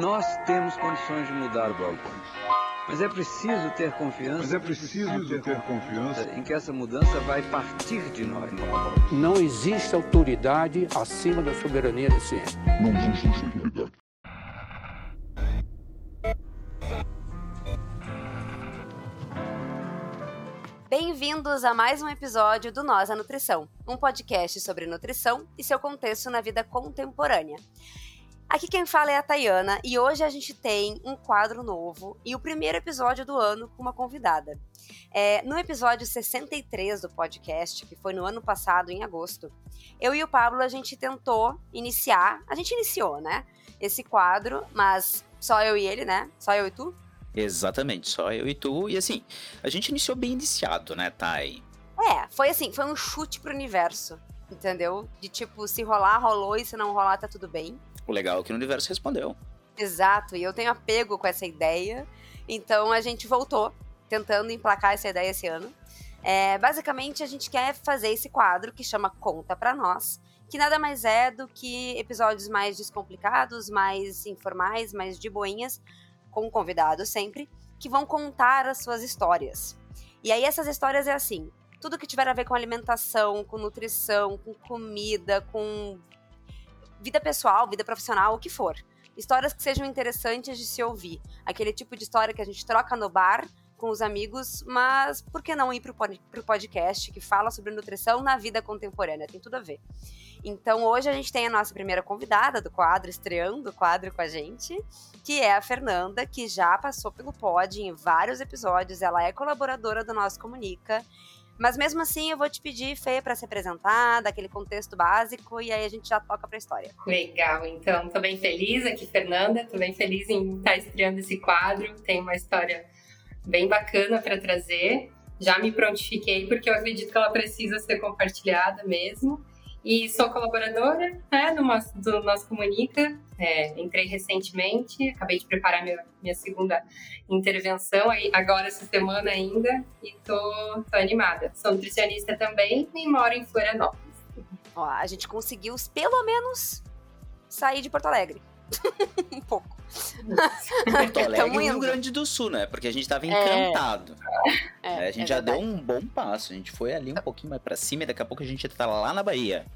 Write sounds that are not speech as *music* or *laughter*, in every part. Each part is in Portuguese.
Nós temos condições de mudar o balcão. Mas é preciso ter confiança. Mas é preciso ter, ter confiança em que essa mudança vai partir de nós. Não existe autoridade acima da soberania da ciência. Não existe autoridade. Bem-vindos a mais um episódio do Nós a Nutrição, um podcast sobre nutrição e seu contexto na vida contemporânea. Aqui quem fala é a Tayana e hoje a gente tem um quadro novo e o primeiro episódio do ano com uma convidada. É, no episódio 63 do podcast, que foi no ano passado, em agosto, eu e o Pablo a gente tentou iniciar, a gente iniciou, né? Esse quadro, mas só eu e ele, né? Só eu e tu? Exatamente, só eu e tu. E assim, a gente iniciou bem iniciado, né, Thay? É, foi assim, foi um chute pro universo, entendeu? De tipo, se rolar, rolou, e se não rolar, tá tudo bem. O legal é que o universo respondeu. Exato, e eu tenho apego com essa ideia. Então a gente voltou, tentando emplacar essa ideia esse ano. É, basicamente, a gente quer fazer esse quadro que chama Conta Pra Nós, que nada mais é do que episódios mais descomplicados, mais informais, mais de boinhas, com convidados sempre, que vão contar as suas histórias. E aí essas histórias é assim, tudo que tiver a ver com alimentação, com nutrição, com comida, com vida pessoal, vida profissional, o que for. Histórias que sejam interessantes de se ouvir. Aquele tipo de história que a gente troca no bar com os amigos, mas por que não ir para o podcast que fala sobre nutrição na vida contemporânea? Tem tudo a ver. Então hoje a gente tem a nossa primeira convidada do quadro, estreando o quadro com a gente, que é a Fernanda, que já passou pelo pod em vários episódios. Ela é colaboradora do nosso Comunica mas mesmo assim, eu vou te pedir, Fê, para se apresentar, daquele contexto básico, e aí a gente já toca para a história. Legal, então, tô bem feliz aqui, Fernanda, tô bem feliz em estar estreando esse quadro, tem uma história bem bacana para trazer. Já me prontifiquei porque eu acredito que ela precisa ser compartilhada mesmo. E sou colaboradora né, do, nosso, do nosso Comunica. É, entrei recentemente, acabei de preparar minha, minha segunda intervenção aí, agora essa semana ainda e tô, tô animada. Sou nutricionista também e moro em Florianópolis. Ó, a gente conseguiu pelo menos sair de Porto Alegre. *laughs* um pouco. Porto *laughs* Alegre e Rio Grande do Sul, né? Porque a gente tava é. encantado. É, é, a gente é já deu um bom passo. A gente foi ali um pouquinho mais pra cima e daqui a pouco a gente tá lá na Bahia.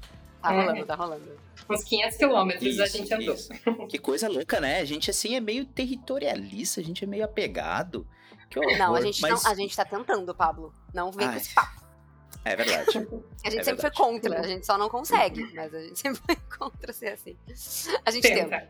Tá rolando, tá rolando. Uns 500 quilômetros isso, a gente andou. Isso. Que coisa louca, né? A gente, assim, é meio territorialista, a gente é meio apegado. não, a gente, mas... não, a gente tá tentando, Pablo. Não vem Ai. com esse papo. É verdade. *laughs* A gente é sempre verdade. foi contra, a gente só não consegue, mas a gente *laughs* sempre foi contra ser assim. A gente tenta. tenta.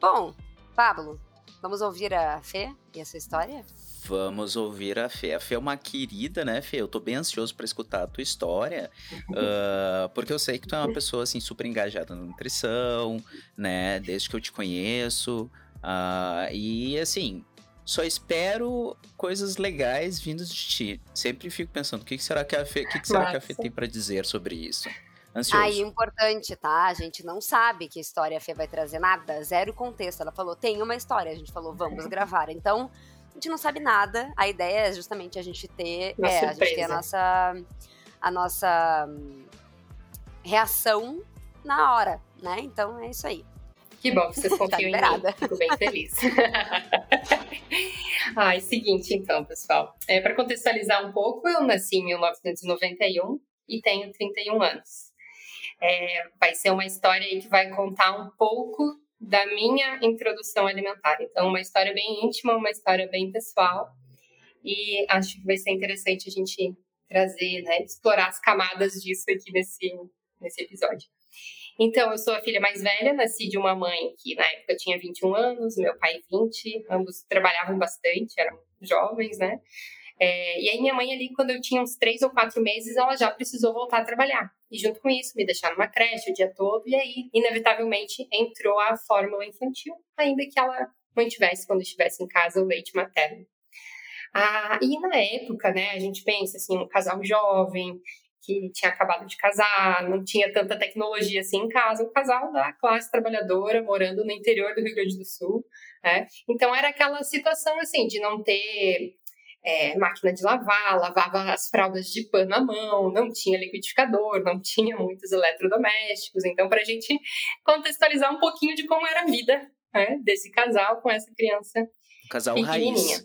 Bom, Pablo, vamos ouvir a Fê e a sua história? Vamos ouvir a Fê. A Fê é uma querida, né, Fê? Eu tô bem ansioso para escutar a tua história, uh, *laughs* porque eu sei que tu é uma pessoa, assim, super engajada na nutrição, né, desde que eu te conheço. Uh, e, assim, só espero coisas legais vindas de ti. Sempre fico pensando, o que, será que a Fê, que, será que a Fê tem para dizer sobre isso? Ansioso. Aí, importante, tá? A gente não sabe que história a Fê vai trazer nada, zero contexto. Ela falou, tem uma história. A gente falou, vamos gravar. Então, a gente não sabe nada. A ideia é justamente a gente ter, é, a gente ter a nossa, a nossa hum, reação na hora, né? Então, é isso aí. Que bom que vocês confiam tá em mim. Fico bem feliz. *laughs* *laughs* Ai, seguinte, então, pessoal. É, Para contextualizar um pouco, eu nasci em 1991 e tenho 31 anos. É, vai ser uma história que vai contar um pouco da minha introdução alimentar. Então, uma história bem íntima, uma história bem pessoal. E acho que vai ser interessante a gente trazer, né, explorar as camadas disso aqui nesse, nesse episódio. Então, eu sou a filha mais velha, nasci de uma mãe que na época tinha 21 anos, meu pai 20, ambos trabalhavam bastante, eram jovens, né? É, e aí minha mãe ali, quando eu tinha uns três ou quatro meses, ela já precisou voltar a trabalhar. E junto com isso, me deixar numa creche o dia todo. E aí, inevitavelmente, entrou a fórmula infantil, ainda que ela mantivesse, quando estivesse em casa, o leite materno. Ah, e na época, né, a gente pensa assim, um casal jovem, que tinha acabado de casar, não tinha tanta tecnologia assim em casa, um casal da classe trabalhadora morando no interior do Rio Grande do Sul, né? Então era aquela situação assim de não ter é, máquina de lavar, lavava as fraldas de pano à mão, não tinha liquidificador, não tinha muitos eletrodomésticos. Então, para a gente contextualizar um pouquinho de como era a vida né, desse casal com essa criança Casal pequenininha.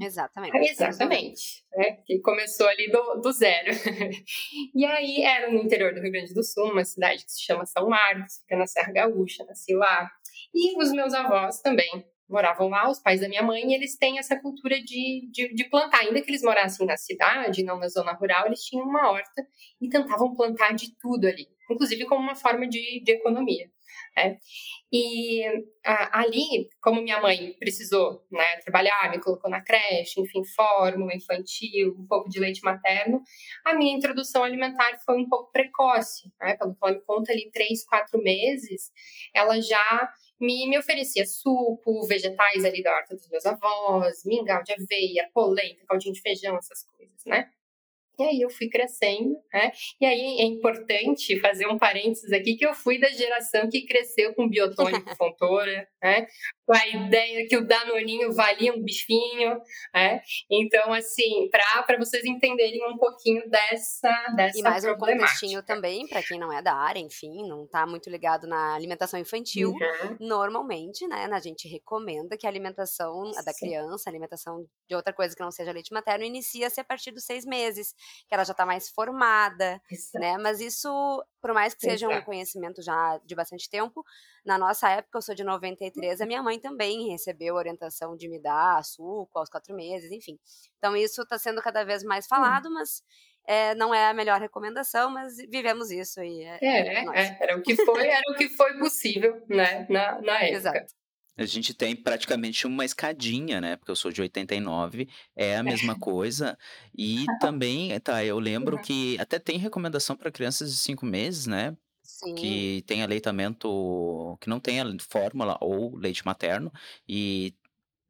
Exatamente. Exatamente. Né? Que começou ali do, do zero. *laughs* e aí era no interior do Rio Grande do Sul, uma cidade que se chama São Marcos, fica na Serra Gaúcha, nasci lá. E os meus avós também moravam lá, os pais da minha mãe, e eles têm essa cultura de, de, de, plantar. Ainda que eles morassem na cidade, não na zona rural, eles tinham uma horta e tentavam plantar de tudo ali, inclusive como uma forma de, de economia. Né? E ali, como minha mãe precisou né, trabalhar, me colocou na creche, enfim, fórmula infantil, um pouco de leite materno, a minha introdução alimentar foi um pouco precoce. Né? Pelo que ela me conta, ali, três, quatro meses, ela já me, me oferecia suco, vegetais ali da horta dos meus avós, mingau de aveia, polenta, caldinho de feijão, essas coisas, né? E aí eu fui crescendo, né? E aí é importante fazer um parênteses aqui que eu fui da geração que cresceu com biotônico *laughs* fontora, né? Com a ideia que o danoninho valia um bifinho, né? Então, assim, para vocês entenderem um pouquinho dessa dessa E mais um contextinho também, para quem não é da área, enfim, não está muito ligado na alimentação infantil, uhum. normalmente, né, a gente recomenda que a alimentação Sim. da criança, a alimentação de outra coisa que não seja leite materno, inicia-se a partir dos seis meses que ela já está mais formada, Exato. né? Mas isso, por mais que seja um conhecimento já de bastante tempo, na nossa época, eu sou de 93, a minha mãe também recebeu orientação de me dar suco aos quatro meses, enfim. Então isso está sendo cada vez mais falado, hum. mas é, não é a melhor recomendação, mas vivemos isso e é, é, é, é era o que foi, era o que foi possível, né, na, na *laughs* época. Exato. A gente tem praticamente uma escadinha, né? Porque eu sou de 89, é a mesma *laughs* coisa. E *laughs* também, tá, eu lembro que até tem recomendação para crianças de 5 meses, né? Sim. Que tem aleitamento, que não tem fórmula ou leite materno. E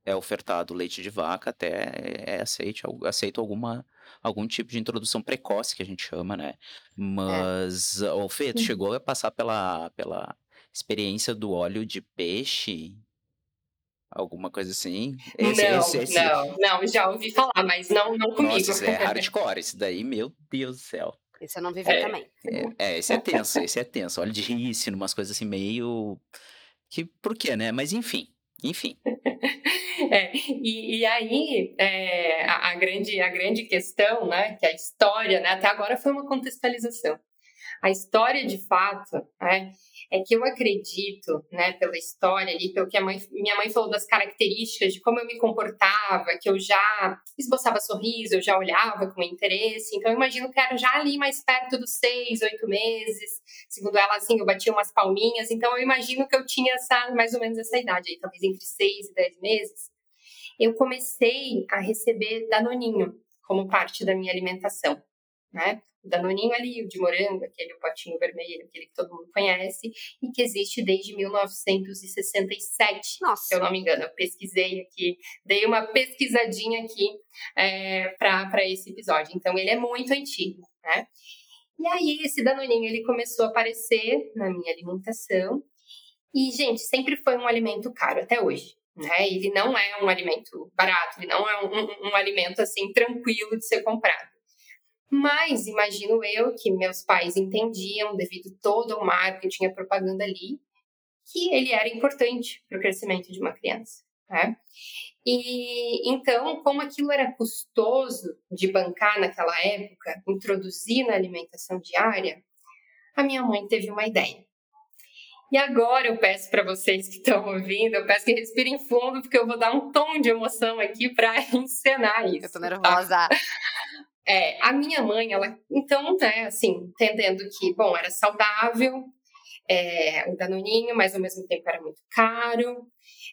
é ofertado leite de vaca até é aceito, aceito alguma algum tipo de introdução precoce que a gente chama, né? É. Mas, é. o Fê, uhum. chegou a passar pela, pela experiência do óleo de peixe alguma coisa assim. Esse, não, esse, esse... não, não, já ouvi falar, mas não, não comigo. Nossa, esse é *laughs* hardcore, esse daí, meu Deus do céu. Esse eu não vivi é, também. É, é, esse é tenso, esse é tenso. Olha de rício, umas coisas assim meio... Que, por quê, né? Mas enfim, enfim. *laughs* É, e, e, aí, é, a, a, grande, a grande questão, né, que a história, né, até agora foi uma contextualização. A história, de fato, né, é que eu acredito, né, pela história ali, pelo que mãe, minha mãe falou das características de como eu me comportava, que eu já esboçava sorriso, eu já olhava com interesse, então eu imagino que era já ali mais perto dos seis, oito meses, segundo ela, assim, eu batia umas palminhas, então eu imagino que eu tinha essa, mais ou menos essa idade aí, talvez entre seis e dez meses, eu comecei a receber danoninho como parte da minha alimentação, né? Danoninho ali, o de morango, aquele potinho vermelho, aquele que todo mundo conhece, e que existe desde 1967, Nossa. se eu não me engano. Eu pesquisei aqui, dei uma pesquisadinha aqui é, para esse episódio. Então, ele é muito antigo, né? E aí, esse Danoninho, ele começou a aparecer na minha alimentação, e, gente, sempre foi um alimento caro, até hoje. Né? Ele não é um alimento barato, ele não é um, um, um alimento, assim, tranquilo de ser comprado. Mas imagino eu que meus pais entendiam, devido todo o marketing, tinha propaganda ali, que ele era importante para o crescimento de uma criança. Né? E então, como aquilo era custoso de bancar naquela época, introduzir na alimentação diária, a minha mãe teve uma ideia. E agora eu peço para vocês que estão ouvindo, eu peço que respirem fundo, porque eu vou dar um tom de emoção aqui para *laughs* encenar isso. Eu tô nervosa. Tá? É, a minha mãe, ela, então, né, assim, entendendo que, bom, era saudável, é, o danoninho, mas ao mesmo tempo era muito caro,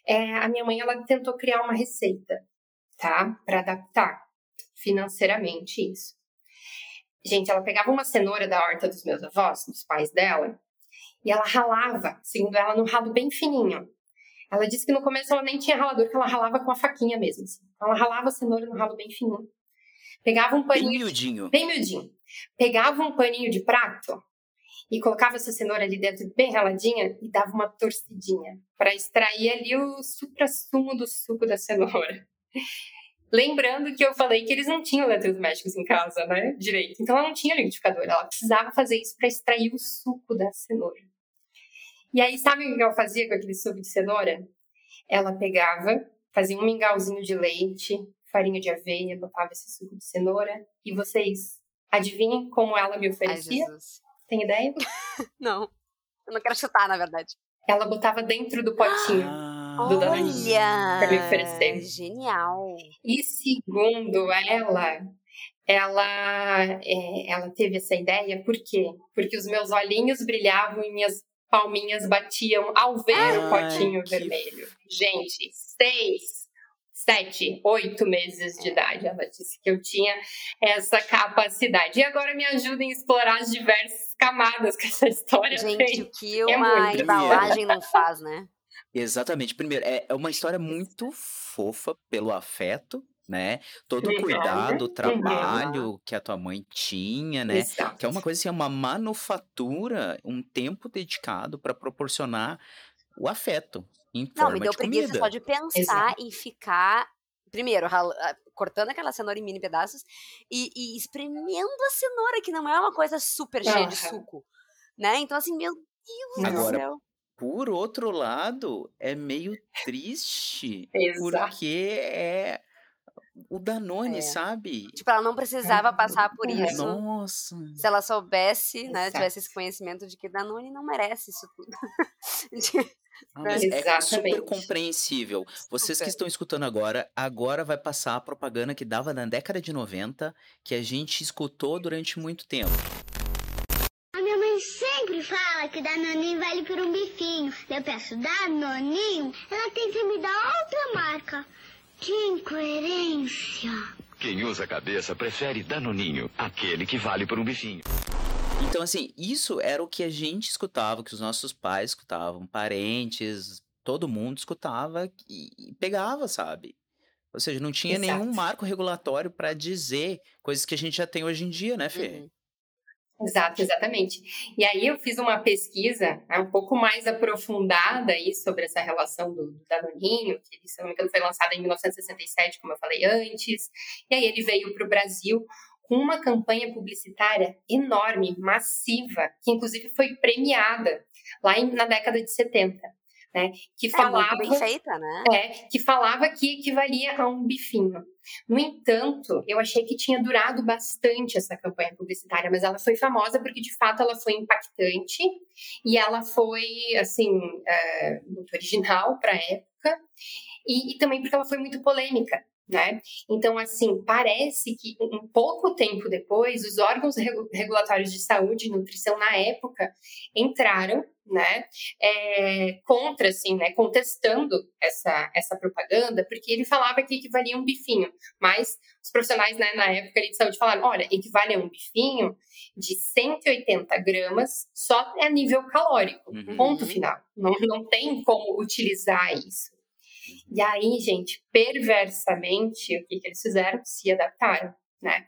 é, a minha mãe, ela tentou criar uma receita, tá, para adaptar financeiramente isso. Gente, ela pegava uma cenoura da horta dos meus avós, dos pais dela, e ela ralava, segundo ela, no ralo bem fininho. Ela disse que no começo ela nem tinha ralador, que ela ralava com a faquinha mesmo. Assim. Ela ralava a cenoura no ralo bem fininho. Pegava um paninho. Bem miudinho. Bem miudinho. Pegava um paninho de prato e colocava essa cenoura ali dentro bem raladinha e dava uma torcidinha para extrair ali o supra-sumo do suco da cenoura. *laughs* Lembrando que eu falei que eles não tinham eletrodomésticos em casa, né? Direito. Então ela não tinha liquidificador. Ela precisava fazer isso para extrair o suco da cenoura. E aí, sabe o que ela fazia com aquele suco de cenoura? Ela pegava, fazia um mingauzinho de leite, farinha de aveia, botava esse suco de cenoura. E vocês adivinhem como ela me Ai, oferecia? Jesus. Tem ideia? *laughs* Não. Eu não quero chutar, na verdade. Ela botava dentro do potinho. Ah, Do Danoninho. Olha! pra me oferecer. Genial. E segundo ela, ela, é, ela teve essa ideia, por quê? Porque os meus olhinhos brilhavam e minhas palminhas batiam ao ver o Ai, potinho que vermelho. Gente, seis, sete, oito meses de idade, ela disse que eu tinha essa capacidade. E agora me ajudem a explorar as diversas camadas que essa história Gente, tem. o que É uma muito. embalagem não *laughs* faz, né? Exatamente. Primeiro, é é uma história muito fofa pelo afeto, né? Todo o Uhum. cuidado, o Uhum. trabalho que a tua mãe tinha, né? Exato. Que é uma coisa assim, é uma manufatura, um tempo dedicado para proporcionar o afeto em Não, forma me deu de preguiça comida. só de pensar Exato. em ficar. Primeiro, ah, cortando aquela cenoura em mini pedaços e, e espremendo a cenoura, que não é uma coisa super cheia de suco. Né? Então, assim, meu Deus Agora, do céu. Por outro lado, é meio triste, Exato. porque é o Danone, É. sabe? Tipo, ela não precisava passar por Uhum. isso. Nossa. Se ela soubesse, né, Exato. tivesse esse conhecimento de que Danone não merece isso tudo. Mas é super compreensível. Vocês que estão escutando agora, agora vai passar a propaganda que dava na década de 90, que a gente escutou durante muito tempo. A minha mãe sempre fala que Danoninho vale por um bifinho. Eu peço Danoninho, ela tem que me dar outra marca. Que incoerência. Quem usa a cabeça prefere Danoninho, aquele que vale por um bifinho. Então, assim, isso era o que a gente escutava, que os nossos pais escutavam, parentes, todo mundo escutava e, pegava, sabe? Ou seja, não tinha nenhum Exato. marco regulatório para dizer coisas que a gente já tem hoje em dia, né, Fê? Uhum. Exato, exatamente. E aí eu fiz uma pesquisa né, um pouco mais aprofundada aí sobre essa relação do, do Danoninho, que se não me engano foi lançada em 1967, como eu falei antes. E aí ele veio para o Brasil com uma campanha publicitária enorme, massiva, que inclusive foi premiada lá em- na década de 70, né? Que É falava bem feita, né? é, que falava que equivalia a um bifinho. No entanto, eu achei que tinha durado bastante essa campanha publicitária, mas ela foi famosa porque, de fato, ela foi impactante e ela foi, assim, é, muito original para a época e, e também porque ela foi muito polêmica. Né? Então, assim, parece que um pouco tempo depois, os órgãos regu- regulatórios de saúde e nutrição na época entraram, né, é, contra, assim, né, contestando essa, essa propaganda, porque ele falava que equivalia a um bifinho, mas os profissionais, né, na época de saúde falaram, olha, equivale a um bifinho de 180 gramas só a nível calórico, Uhum. ponto final. Não, não tem como utilizar isso. E aí, gente, perversamente, o que, que eles fizeram? Se adaptaram, né?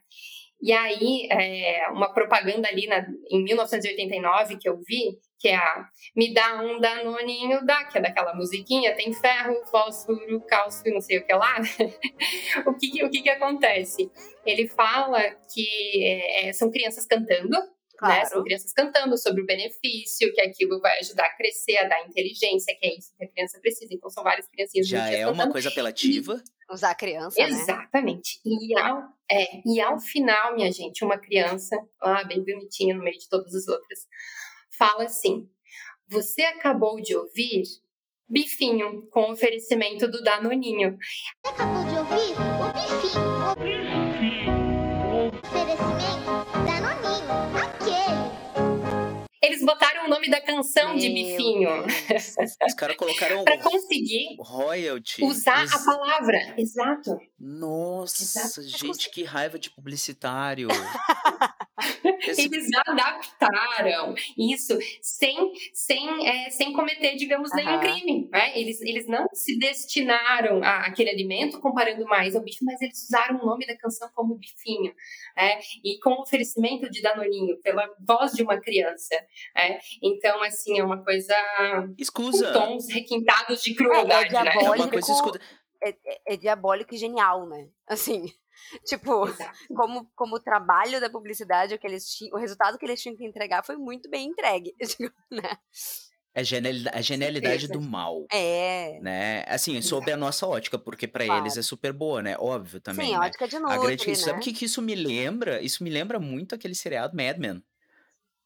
E aí, é, uma propaganda ali na, em 1989 que eu vi, que é a Me dá um danoninho dá, que é daquela musiquinha, tem ferro, fósforo, cálcio, não sei o que lá. *laughs* o que, que- o que, que acontece? Ele fala que é, são crianças cantando, né? São Claro. crianças cantando sobre o benefício, que aquilo vai ajudar a crescer, a dar inteligência, que é isso que a criança precisa. Então, são várias criancinhas Já é uma coisa apelativa. Usar a criança, né? Exatamente. E ao, é, e ao final, minha gente, uma criança, lá bem bonitinha no meio de todas as outras, fala assim: Você acabou de ouvir Bifinho com oferecimento do Danoninho. Você acabou de ouvir o bifinho. Botaram o nome da canção de Bifinho Deus. Os caras colocaram *laughs* para conseguir royalty. usar Ex- a palavra. Exato. Nossa, Exato. gente, que raiva de publicitário. *laughs* *laughs* Esse- Eles adaptaram isso sem, sem, é, sem cometer, digamos, nenhum Aham. crime. Né? Eles, eles não se destinaram a aquele alimento comparando mais ao bicho, mas eles usaram o nome da canção como bifinho. né? E com oferecimento de Danoninho, pela voz de uma criança. né? Então, assim, é uma coisa com Escusa. tons requintados de É, crueldade. né? É uma diabólico. coisa escuda. É, é- é diabólico e genial, né? Assim, tipo, Exato. como, como o trabalho da publicidade, o, que eles tinham, o resultado que eles tinham que entregar foi muito bem entregue, *laughs* né? É geniali- a genialidade certeza. do mal, É. né? Assim, sob a nossa ótica, porque pra Claro. eles é super boa, né? Óbvio também, Sim, né? ótica de A grande questão, sabe né? o que, que isso me lembra? Isso me lembra muito aquele seriado Mad Men.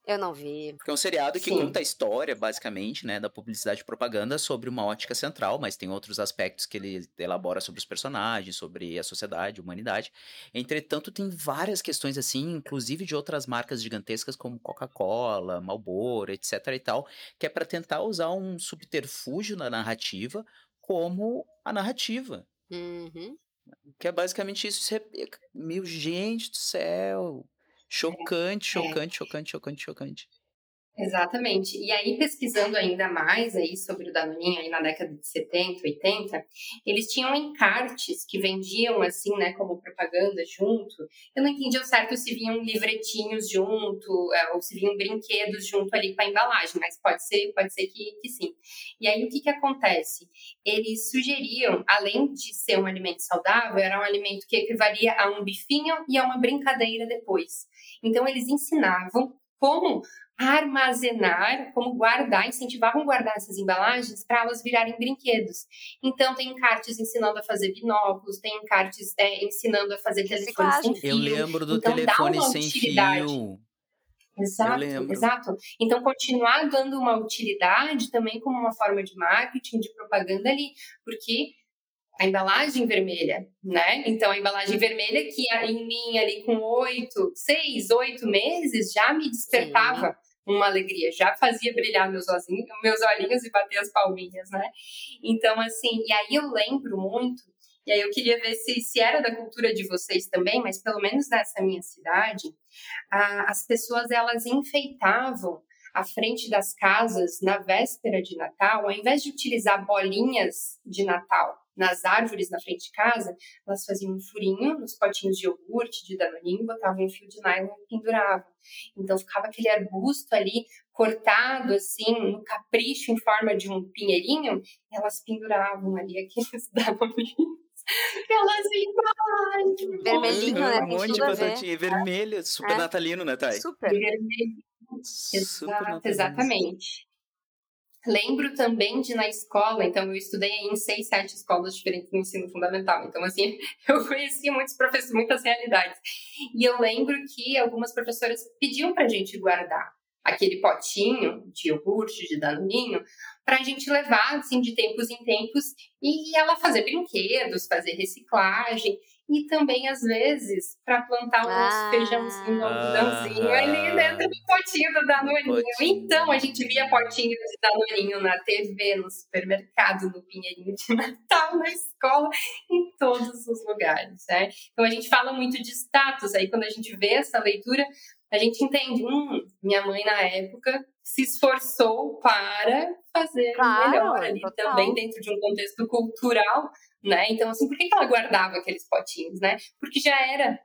Eu não vi. Porque é um seriado que Sim. conta a história, basicamente, né, da publicidade e propaganda sobre uma ótica central, mas tem outros aspectos que ele elabora sobre os personagens, sobre a sociedade, a humanidade. Entretanto, tem várias questões assim, inclusive de outras marcas gigantescas como Coca-Cola, Marlboro, etc e tal, que é para tentar usar um subterfúgio na narrativa como a narrativa. Uhum. Que é basicamente isso. isso é... Meu, gente do céu. Chocante, chocante, chocante, chocante, chocante. Exatamente. E aí, pesquisando ainda mais aí sobre o Danoninho aí na década de 70, 80, eles tinham encartes que vendiam assim, né, como propaganda junto. Eu não entendi ao certo se vinham livretinhos junto, é, ou se vinham brinquedos junto ali com a embalagem, mas pode ser, pode ser que, que sim. E aí, o que que acontece? Eles sugeriam, além de ser um alimento saudável, era um alimento que equivalia a um bifinho e a uma brincadeira depois. Então, eles ensinavam como armazenar, como guardar, incentivavam guardar essas embalagens para elas virarem brinquedos. Então, tem encartes ensinando a fazer binóculos, tem encartes é, ensinando a fazer telefones sem fio. Eu lembro do Então, dá telefone uma sem utilidade. fio. Exato, exato. Então, continuar dando uma utilidade também como uma forma de marketing, de propaganda ali, porque a embalagem vermelha, né? Então, a embalagem vermelha que em mim ali com oito, seis, oito meses já me despertava uma alegria, já fazia brilhar meus olhinhos, meus olhinhos e bater as palminhas, né? Então, assim, e aí eu lembro muito, e aí eu queria ver se, se era da cultura de vocês também, mas pelo menos nessa minha cidade, a, as pessoas elas enfeitavam à frente das casas na véspera de Natal, ao invés de utilizar bolinhas de Natal nas árvores na frente de casa, elas faziam um furinho nos potinhos de iogurte, de danoninho, botavam um fio de nylon e penduravam. Então ficava aquele arbusto ali cortado assim, no capricho em forma de um pinheirinho, e elas penduravam ali *laughs* aqueles danoninhos. Elas embalagens. Vermelhinho, né? um monte de batatinha vermelha, super É. natalino, né, Thay? Super. Vermelho. Super Exato, natalino. exatamente. Lembro também de na escola, então eu estudei em seis, sete escolas diferentes no ensino fundamental. Então, assim, *laughs* eu conheci muitos professores, muitas realidades. E eu lembro que algumas professoras pediam pra gente guardar aquele potinho de iogurte, de danoninho, pra gente levar, assim, de tempos em tempos, e ela fazer brinquedos, fazer reciclagem. E também, às vezes, para plantar uns Ah. feijãozinho, algodãozinho Ah. ali dentro do potinho do Danoninho. Potinho. Então, a gente via potinhos de Danoninho na TV, no supermercado, no Pinheirinho de Natal, na escola, em todos os lugares, né? Então, a gente fala muito de status. Aí, quando a gente vê essa leitura, a gente entende, hum, minha mãe, na época, se esforçou para fazer Claro, melhor ali total. também, dentro de um contexto cultural, né? Então, assim, por que que ela guardava aqueles potinhos, né? Porque já era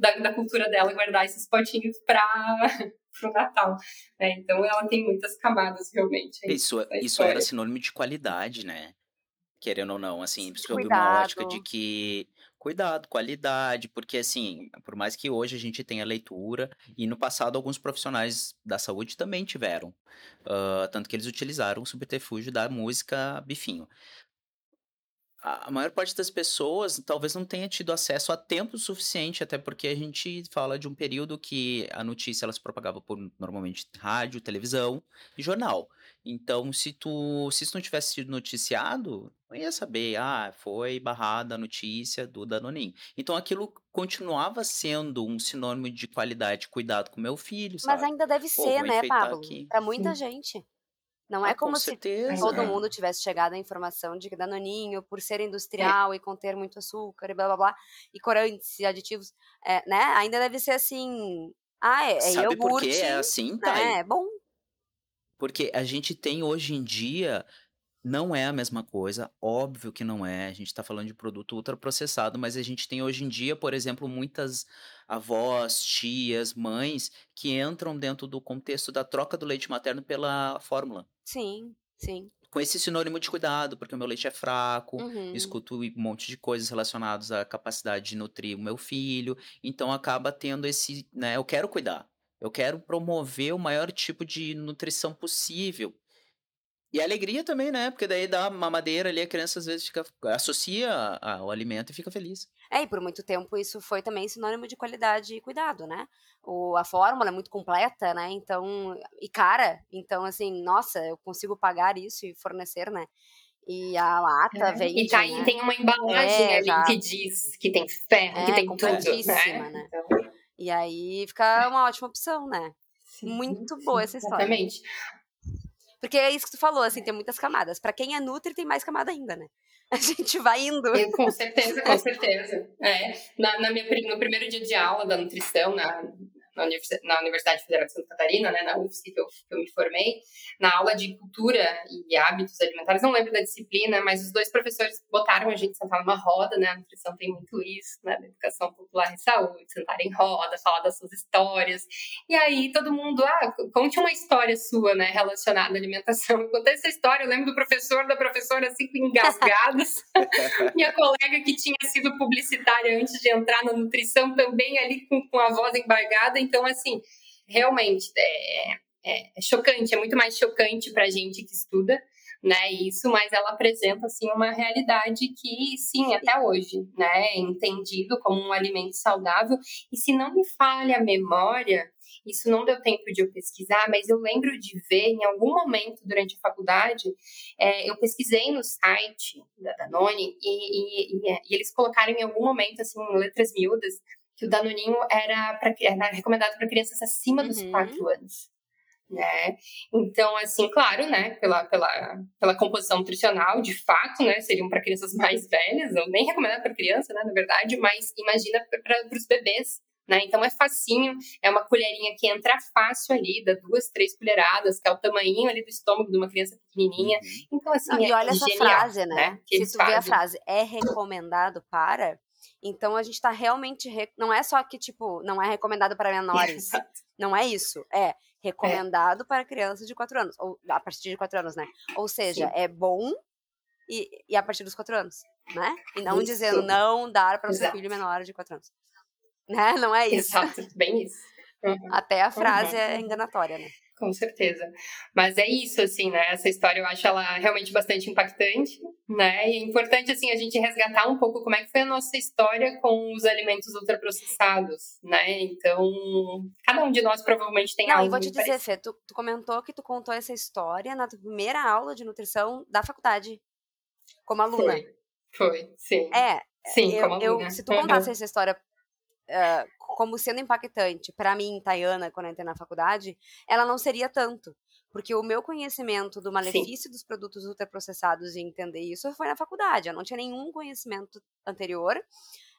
da, da cultura dela guardar esses potinhos para *laughs* o Natal, né? Então, ela tem muitas camadas, realmente. aí Isso, isso era sinônimo de qualidade, né? Querendo ou não, assim, sob uma ótica de que. Cuidado, qualidade, porque assim, por mais que hoje a gente tenha leitura, e no passado alguns profissionais da saúde também tiveram. ah, tanto que eles utilizaram o subterfúgio da música bifinho. A maior parte das pessoas talvez não tenha tido acesso a tempo suficiente, até porque a gente fala de um período que a notícia ela se propagava por normalmente rádio, televisão e jornal. Então, se tu, se isso não tivesse sido noticiado, não ia saber, ah, foi barrada a notícia do Danoninho. Então, aquilo continuava sendo um sinônimo de qualidade, cuidado com meu filho, Mas sabe? ainda deve Pô, ser, né, Pablo? Pra muita gente. Não é Ah, com como se certeza. todo É. mundo tivesse chegado à informação de que Danoninho, por ser industrial e conter muito açúcar e blá blá blá, e corantes e aditivos, é, né? Ainda deve ser assim. Ah, é, é Sabe por iogurte. que é assim, né? Thay? É bom. Porque a gente tem hoje em dia, não é a mesma coisa, óbvio que não é. A gente está falando de produto ultraprocessado, mas a gente tem hoje em dia, por exemplo, muitas avós, tias, mães que entram dentro do contexto da troca do leite materno pela fórmula. Sim, sim. Com esse sinônimo de cuidado, porque o meu leite é fraco, Uhum. escuto um monte de coisas relacionadas à capacidade de nutrir o meu filho, então acaba tendo esse, né, eu quero cuidar, eu quero promover o maior tipo de nutrição possível. E a alegria também, né? Porque daí dá uma madeira ali, a criança às vezes fica, associa ao alimento e fica feliz. É, e por muito tempo isso foi também sinônimo de qualidade e cuidado, né? O, a fórmula é muito completa, né? Então, e cara, então assim, nossa, eu consigo pagar isso e fornecer, né? E a lata é, vem. E, tá, né? e tem uma embalagem é, ali já. que diz que tem ferro, É, que tem tudo, completíssima, né? né? Então, E aí fica uma ótima opção, né? sim, Muito sim, boa essa história. Exatamente. Porque é isso que tu falou, assim, tem muitas camadas. Pra quem é Nutri, tem mais camada ainda, né? *laughs* A gente vai indo. Eu, com certeza, com certeza. É, na, na minha, no primeiro dia de aula da nutrição na, na, Universi- na Universidade Federal de Santa Catarina, né, na UFSC, que eu, que eu me formei, na aula de cultura e hábitos alimentares, não lembro da disciplina, mas os dois professores botaram a gente sentar numa roda, né, a nutrição tem muito isso, né, da educação popular e saúde, sentar em roda, falar das suas histórias, e aí todo mundo, ah, conte uma história sua, né, relacionada à alimentação. Eu contei essa história, eu lembro do professor, da professora, assim, engasgadas, *laughs* minha colega que tinha sido publicitária antes de entrar na nutrição também ali com, com a voz embargada. Então, assim, realmente é, é- é chocante, é muito mais chocante para a gente que estuda, né? Isso, mas ela apresenta assim uma realidade que, sim, até hoje, né, é entendido como um alimento saudável. E se não me falha a memória, isso não deu tempo de eu pesquisar, mas eu lembro de ver em algum momento durante a faculdade é, eu pesquisei no site da Danone e, e- e- e eles colocaram em algum momento, assim, em letras miúdas, que o Danoninho era, pra, era recomendado para crianças acima dos Uhum. 4 anos. Né? Então, assim, claro, né, pela, pela, pela composição nutricional, de fato, né, seriam para crianças mais velhas, ou nem recomendado para criança, né, na verdade, mas imagina para os bebês, né? Então é facinho, é uma colherinha que entra fácil ali, dá duas, três colheradas, que é o tamanho ali do estômago de uma criança pequenininha. Então, assim, Não, é e olha essa genial, frase, né? que Se tu vê a frase é recomendado para, então a gente tá realmente. re- Não é só que, tipo, não é recomendado para menores. *laughs* não é isso. É recomendado para crianças de 4 anos. Ou a partir de 4 anos, né? Ou seja, Sim. é bom e, e a partir dos 4 anos, né? E não Isso. dizendo não dar para o seu filho menor de 4 anos. Né? Não é isso. Exato, bem isso. Uhum. *laughs* Até a frase Uhum. é enganatória, né? Com certeza. Mas é isso, assim, né? Essa história eu acho ela realmente bastante impactante, né? E é importante, assim, a gente resgatar um pouco como é que foi a nossa história com os alimentos ultraprocessados, né? Então, cada um de nós provavelmente tem Não, algo e vou te dizer, parecido. Fê, tu, tu comentou que tu contou essa história na tua primeira aula de nutrição da faculdade, como aluna. Foi, foi, sim. É, sim, eu, como eu- aluna. se tu Uhum. contasse essa história ah, como sendo impactante pra mim, Tayana, quando eu entrei na faculdade, ela não seria tanto. Porque o meu conhecimento do malefício dos produtos ultraprocessados e entender isso foi na faculdade. Eu não tinha nenhum conhecimento anterior.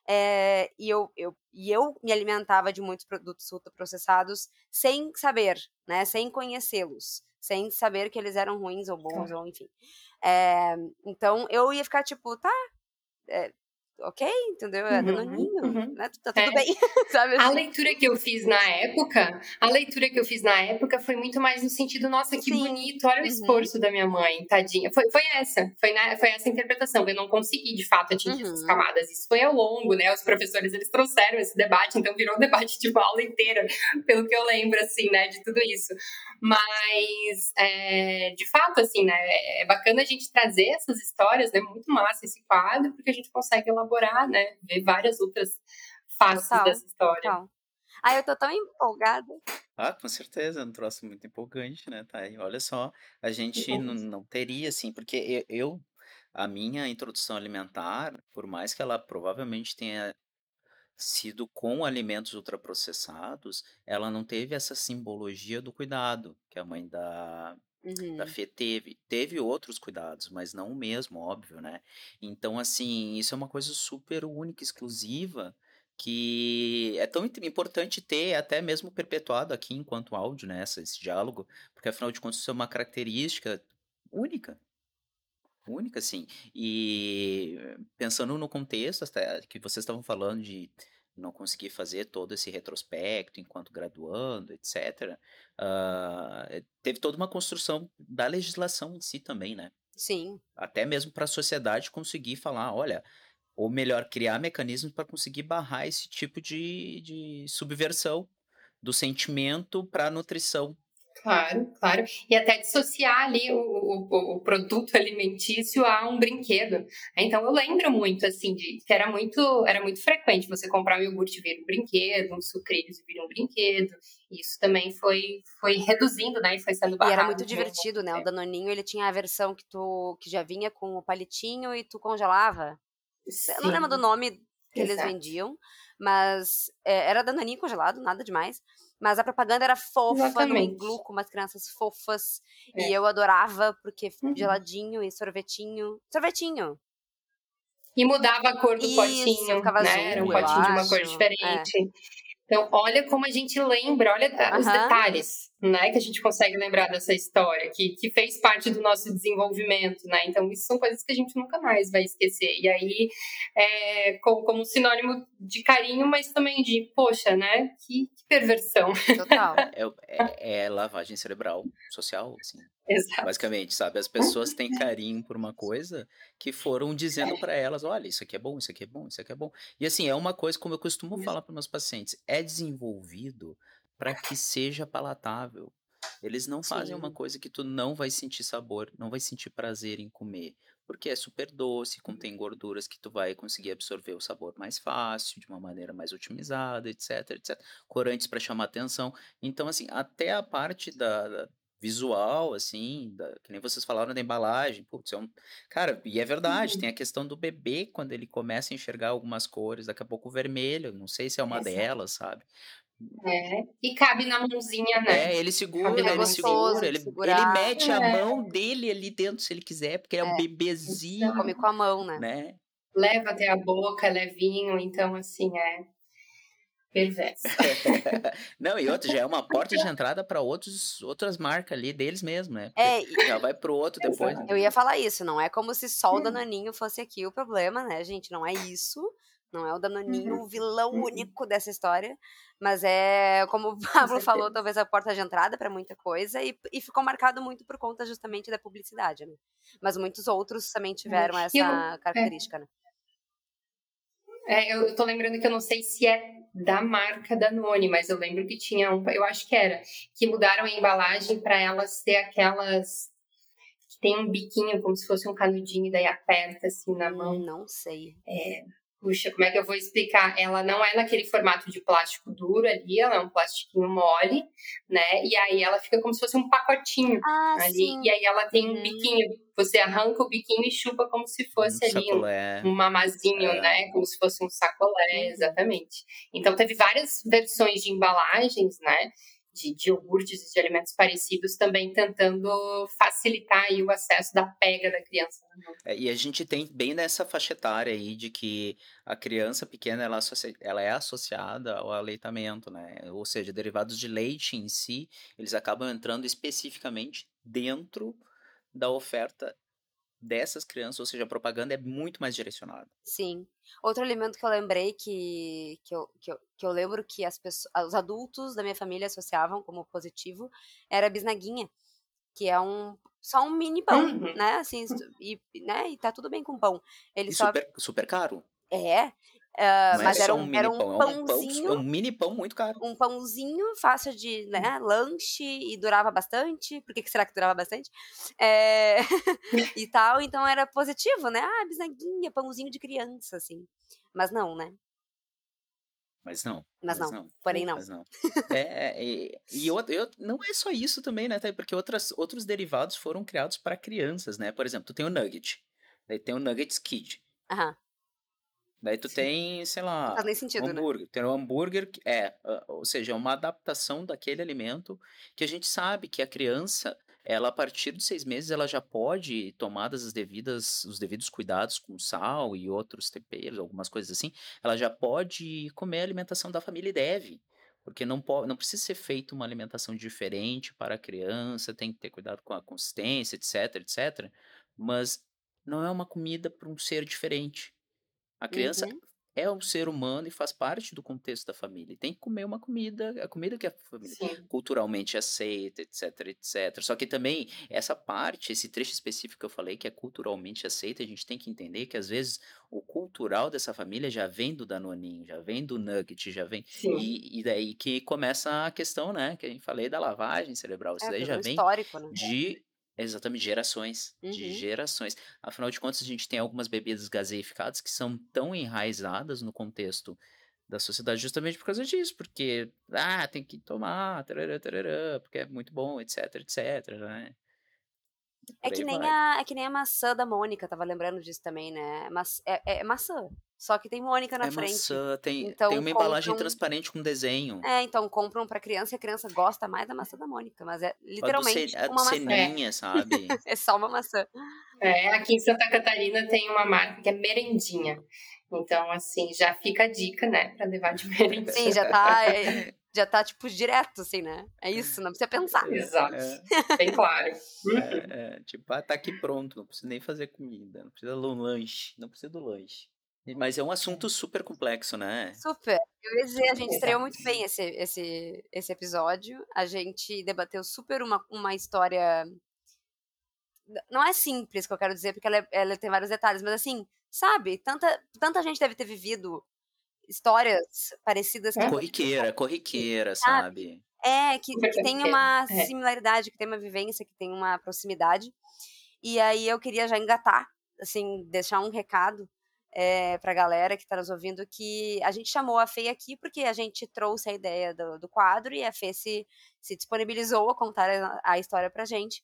é, e, eu, eu, e eu me alimentava de muitos produtos ultraprocessados sem saber, né? Sem conhecê-los. Sem saber que eles eram ruins ou bons, ou enfim. É, então eu ia ficar tipo, tá, é, ok, entendeu? É Uhum, danoninho, uhum. né? Tá tudo É. bem, *laughs* sabe? A leitura que eu fiz na época, a leitura que eu fiz na época foi muito mais no sentido, nossa, que Sim. bonito, olha o Uhum. esforço da minha mãe, tadinha. Foi, foi essa, foi, na- foi essa interpretação. Eu não consegui, de fato, atingir Uhum. essas camadas. Isso foi ao longo, né? Os professores, eles trouxeram esse debate, então virou um debate de uma aula inteira, pelo que eu lembro, assim, né, de tudo isso. Mas, é, de fato, assim, né, é bacana a gente trazer essas histórias, né, muito massa esse quadro, porque a gente consegue elaborar, né, ver várias outras faces Total, dessa história. Total. Ai, eu tô tão empolgada. Ah, com certeza, é um troço muito empolgante, né, tá? E olha só, a gente não, não teria, assim, porque eu, eu- a minha introdução alimentar, por mais que ela provavelmente tenha sido com alimentos ultraprocessados, ela não teve essa simbologia do cuidado que a mãe da, Uhum. da Fê teve. Teve outros cuidados, mas não o mesmo, óbvio, né? Então, assim, isso é uma coisa super única, exclusiva, que é tão importante ter, até mesmo perpetuado aqui enquanto áudio, né? essa- Esse diálogo, porque afinal de contas isso é uma característica única. Única, sim. E pensando no contexto até que vocês estavam falando de não conseguir fazer todo esse retrospecto enquanto graduando, etc. ah, teve toda uma construção da legislação em si também, né? Sim. Até mesmo para a sociedade conseguir falar, olha, ou melhor, criar mecanismos para conseguir barrar esse tipo de, de subversão do sentimento para a nutrição. Claro, claro. E até dissociar ali o, o, o, produto alimentício a um brinquedo. Então eu lembro muito, assim, de que era muito, era muito frequente você comprar um iogurte vir um brinquedo, um sucrilhos vir um brinquedo. Isso também foi, foi reduzindo, né? E foi sendo barrado. E era muito divertido, né? O Danoninho, ele tinha a versão que tu que já vinha com o palitinho e tu congelava. Sim. Eu não lembro do nome que Exato. eles vendiam, mas é, era Danoninho congelado, nada demais. Mas a propaganda era fofa, Exatamente. no Glu, com umas crianças fofas. É. E eu adorava, porque uhum. geladinho e sorvetinho. Sorvetinho! E mudava a cor do Isso, potinho, né? Azul, era um potinho de uma cor diferente. É. Então, olha como a gente lembra, olha os detalhes, né, que a gente consegue lembrar dessa história, que, que fez parte do nosso desenvolvimento, né? Então, isso são coisas que a gente nunca mais vai esquecer. E aí, é, como, como sinônimo de carinho, mas também de, poxa, né, que, que perversão. Total. *laughs* É, é, é lavagem cerebral social, assim. Exato. Basicamente, sabe? As pessoas têm carinho por uma coisa que foram dizendo para elas: olha, isso aqui é bom, isso aqui é bom, isso aqui é bom. E assim, é uma coisa, como eu costumo falar para meus pacientes: é desenvolvido para que seja palatável. Eles não fazem Sim. uma coisa que tu não vai sentir sabor, não vai sentir prazer em comer. Porque é super doce, contém gorduras que tu vai conseguir absorver o sabor mais fácil, de uma maneira mais otimizada, etc, etc. Corantes para chamar atenção. Então, assim, até a parte da, visual, assim, da, que nem vocês falaram da embalagem, putz, é um... cara, e é verdade, uhum. tem a questão do bebê, quando ele começa a enxergar algumas cores, daqui a pouco o vermelho, não sei se é uma Exato. delas, sabe? É, e cabe na mãozinha, né? É, ele segura, ele gostoso, segura, ele, ele mete é. a mão dele ali dentro se ele quiser, porque é, é um bebezinho. Come com a mão, né? né? Leva até a boca, é levinho, então assim, é perverso. *laughs* Não, e outro, já é uma porta de entrada para outras marcas ali deles mesmo, né? é, já vai pro outro depois. Né? Eu ia falar isso, não é como se só o Danoninho fosse aqui o problema, né, gente? Não é isso. Não é o Danoninho uhum. o vilão uhum. único dessa história, mas é, como o *laughs* Pablo falou, talvez a porta de entrada para muita coisa e, e, ficou marcado muito por conta justamente da publicidade, né? Mas muitos outros também tiveram essa eu, é. característica, é. né? É, eu tô lembrando que eu não sei se é da marca Danone, mas eu lembro que tinha um, eu acho que era, que mudaram a embalagem para elas ser aquelas que tem um biquinho como se fosse um canudinho e daí aperta assim na mão. Não sei. É, puxa, como é que eu vou explicar? Ela não é naquele formato de plástico duro ali, ela é um plastiquinho mole, né? E aí ela fica como se fosse um pacotinho ah, ali. Sim. E aí ela tem um uhum. biquinho. Você arranca o biquinho e chupa como se fosse um ali sacolé. um, um mamazinho, é. né? Como se fosse um sacolé, uhum. exatamente. Então teve várias versões de embalagens, né? De, de iogurtes e de alimentos parecidos, também tentando facilitar aí o acesso da pega da criança. É, e a gente tem bem nessa faixa etária aí de que a criança pequena ela, ela é associada ao aleitamento, né? Ou seja, derivados de leite em si, eles acabam entrando especificamente dentro da oferta dessas crianças, ou seja, a propaganda é muito mais direcionada. Sim. Outro elemento que eu lembrei que, que, eu, que, eu, que eu lembro que as pessoas, os adultos da minha família associavam como positivo era a bisnaguinha, que é um só um mini pão, uhum. né? Assim, e, né? e tá tudo bem com pão. Ele e só... super, super caro. É, Uh, mas é era um, um, era um pão, pãozinho. É um, pão, é um, mini pão muito caro. Um pãozinho fácil de né, lanche e durava bastante. Por que, que será que durava bastante? É, *laughs* e tal, então era positivo, né? Ah, bisnaguinha, pãozinho de criança, assim. Mas não, né? Mas não. Mas, mas não. não. Porém, não. Mas não. é, é, e, e *laughs* eu, eu, não é só isso também, né? Porque outras, outros derivados foram criados para crianças, né? Por exemplo, tu tem o Nugget. Daí tem o Nuggets Kid. Aham. Daí tu Sim. tem, sei lá, faz nem sentido, um hambúrguer. Né? Tem um hambúrguer que é, ou seja, é uma adaptação daquele alimento que a gente sabe que a criança, ela a partir de seis meses, ela já pode tomar as devidas, os devidos cuidados com sal e outros temperos, algumas coisas assim, ela já pode comer a alimentação da família e deve. Porque não, pode, não precisa ser feita uma alimentação diferente para a criança, tem que ter cuidado com a consistência, etc, etc. Mas não é uma comida para um ser diferente. A criança, uhum. é um ser humano e faz parte do contexto da família. E tem que comer uma comida, a comida que a família Sim. culturalmente aceita, etc, etc. Só que também essa parte, esse trecho específico que eu falei, que é culturalmente aceita, a gente tem que entender que às vezes o cultural dessa família já vem do Danoninho, já vem do Nugget, já vem. E, e daí que começa a questão, né, que a gente falei da lavagem cerebral. Isso É, daí já vem histórico, né? de exatamente gerações, de Uhum. gerações. Afinal de contas, a gente tem algumas bebidas gaseificadas que são tão enraizadas no contexto da sociedade justamente por causa disso, porque ah, tem que tomar, tarará, tarará, porque é muito bom, etc, etc, né? É que, nem vai. a, é que nem a maçã da Mônica, tava lembrando disso também, né? Maç- é, é- é maçã. Só que tem Mônica na É frente. maçã, tem, Então, tem uma embalagem compram- transparente com desenho. É, então compram pra criança e a criança gosta mais da maçã da Mônica. Mas é A do literalmente ce- a do uma maçã. ceninha, sabe? *laughs* É só uma maçã. É, aqui em Santa Catarina tem uma marca que é Merendinha. Então, assim, já fica a dica, né, pra levar de *laughs* merendinha. Sim, já tá. é, já tá, tipo, direto, assim, né? É isso, não precisa pensar. *laughs* Exato, É, bem claro. é, é, tipo, ah, tá aqui pronto, não precisa nem fazer comida, não precisa do lanche, não precisa do lanche. Mas é um assunto super complexo, né? Super. Eu ia dizer, a gente estreou muito bem esse, esse, esse episódio. A gente debateu super uma, uma história. Não é simples que eu quero dizer, porque ela, é- ela tem vários detalhes, mas assim, sabe? Tanta, tanta gente deve ter vivido histórias parecidas que É. Corriqueira, corriqueira, Sabe? sabe? É, que, Super que tem corriqueiro, uma é. similaridade, que tem uma vivência, que tem uma proximidade. E aí eu queria já engatar, assim, deixar um recado é, pra galera que tá nos ouvindo, que a gente chamou a Fê aqui porque a gente trouxe a ideia do, do quadro e a Fê se, se disponibilizou a contar a, a história pra gente.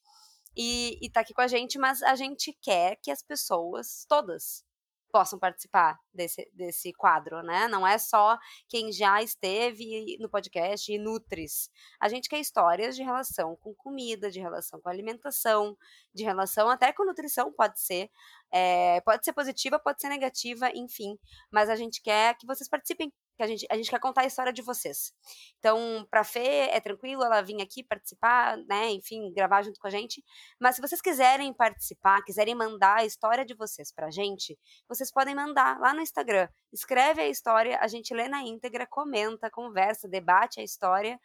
E, e tá aqui com a gente, mas a gente quer que as pessoas, todas, possam participar desse, desse quadro, né? Não é só quem já esteve no podcast e Nutris. A gente quer histórias de relação com comida, de relação com alimentação, de relação até com nutrição, pode ser. É, pode ser positiva, pode ser negativa, enfim. Mas a gente quer que vocês participem. Que a, gente, a gente quer contar a história de vocês. Então, pra Fê, é tranquilo ela vir aqui participar, né? Enfim, gravar junto com a gente. Mas se vocês quiserem participar, quiserem mandar a história de vocês pra gente, vocês podem mandar lá no Instagram. Escreve a história, a gente lê na íntegra, comenta, conversa, debate a história.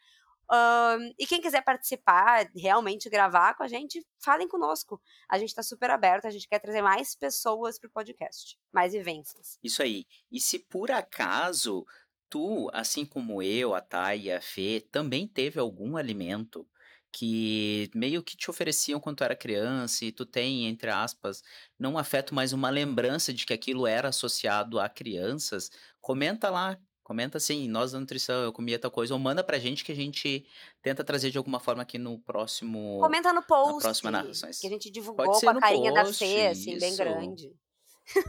Ahn, e quem quiser participar, realmente gravar com a gente, falem conosco. A gente tá super aberto, a gente quer trazer mais pessoas pro podcast, mais vivências. Isso aí. E se por acaso tu, assim como eu, a Thay e a Fê, também teve algum alimento que meio que te ofereciam quando tu era criança e tu tem, entre aspas, não afeto, mas uma lembrança de que aquilo era associado a crianças, comenta lá. Comenta assim, nós da nutrição, eu comia tal coisa, ou manda pra gente que a gente tenta trazer de alguma forma aqui no próximo. Comenta no post, próxima narrações. que a gente divulgou com a carinha da post, Fê, assim, bem isso. grande.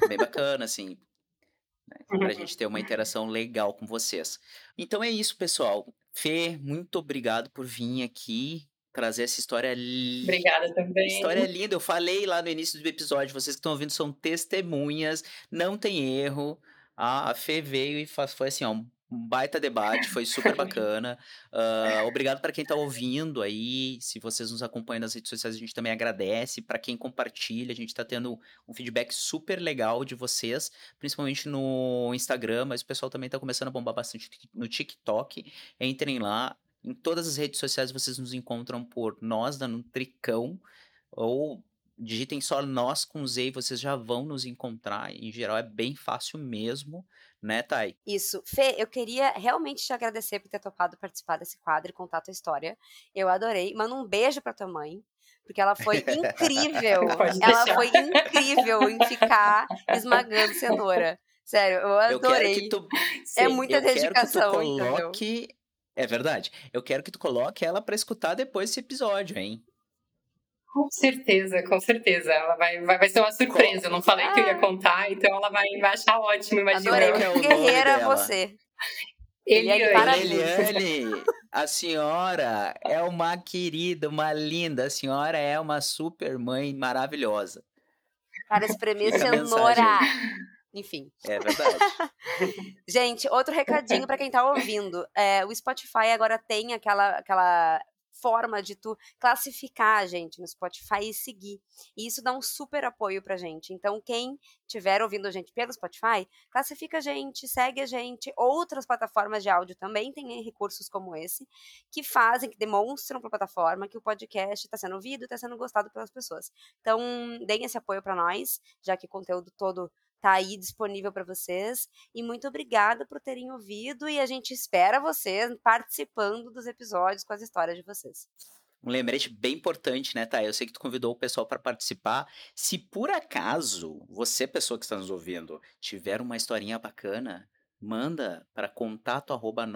bem bacana, assim, né? Pra gente ter uma interação legal com vocês. Então é isso, pessoal. Fê, muito obrigado por vir aqui trazer essa história linda. Obrigada também. História linda, eu falei lá no início do episódio, vocês que estão ouvindo são testemunhas, não tem erro. A a Fê veio e foi assim, ó, um baita debate, foi super bacana. Ah, obrigado para quem tá ouvindo aí. Se vocês nos acompanham nas redes sociais, a gente também agradece. Para quem compartilha, a gente tá tendo um feedback super legal de vocês, principalmente no Instagram, mas o pessoal também tá começando a bombar bastante no TikTok. Entrem lá. Em todas as redes sociais vocês nos encontram por Nós da Nutricão ou digitem só Nós com Z e vocês já vão nos encontrar. Em geral é bem fácil mesmo, né, Thay? Isso. Fê, eu queria realmente te agradecer por ter topado participar desse quadro e contar a tua história. Eu adorei. Manda um beijo pra tua mãe, porque ela foi *laughs* incrível. Ela foi incrível em ficar esmagando cenoura. Sério, eu Eu quero adorei. que tu É Sim. muita eu quero que tu dedicação, entendeu? coloque É verdade. Eu quero que tu coloque ela pra escutar depois desse episódio, hein? Com certeza, com certeza. Ela vai, vai, vai ser uma surpresa. Eu não falei que eu ia contar, então ela vai, vai achar ótimo, imagina. Adorei. É Guerreira dela? você. Eliane. Eliane, parabéns. Eliane, a senhora é uma querida, uma linda. A senhora é uma super mãe maravilhosa. Para espremer Fica a cenoura. Enfim. É verdade. *laughs* Gente, outro recadinho pra quem tá ouvindo. É, o Spotify agora tem aquela, aquela forma de tu classificar a gente no Spotify e seguir. E isso dá um super apoio pra gente. Então, quem estiver ouvindo a gente pelo Spotify, classifica a gente, segue a gente. Outras plataformas de áudio também têm recursos como esse, que fazem, que demonstram para a plataforma que o podcast está sendo ouvido, está sendo gostado pelas pessoas. Então, deem esse apoio para nós, já que o conteúdo todo tá aí disponível para vocês. E muito obrigada por terem ouvido e a gente espera vocês participando dos episódios com as histórias de vocês. Um lembrete bem importante, né, Thay? Eu sei que tu convidou o pessoal para participar. Se por acaso você, pessoa que está nos ouvindo, tiver uma historinha bacana, manda para contato arroba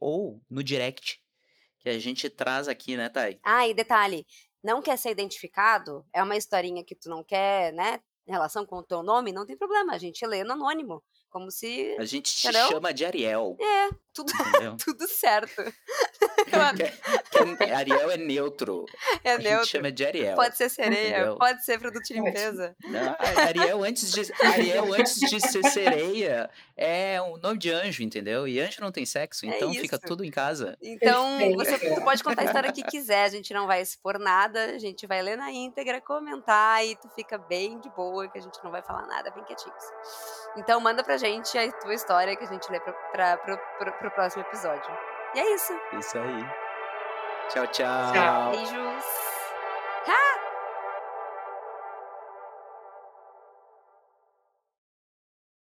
ou no direct que a gente traz aqui, né, Thay? Ah, e detalhe, não quer ser identificado? É uma historinha que tu não quer, né, em relação com o teu nome, não tem problema, a gente lê no anônimo. Como se. A gente te entendeu? chama de Ariel. É, tudo, *laughs* tudo certo. *laughs* Que- que Ariel é neutro. É a gente neutro. chama de Ariel. Pode ser sereia, Entendeu? pode ser produto de limpeza. Não, Ariel antes de Ariel *laughs* antes de ser sereia é um nome de anjo, entendeu? E anjo não tem sexo, É então fica isso. tudo em casa. Então, você tu pode contar a história que quiser, a gente não vai expor nada, a gente vai ler na íntegra, comentar e tu fica bem de boa, que a gente não vai falar nada, bem quietinhos. Então, manda pra gente a tua história que a gente lê pra, pra, pro, pro, pro próximo episódio. E é isso. Isso aí. Tchau, tchau. tchau. Beijos. Tchau.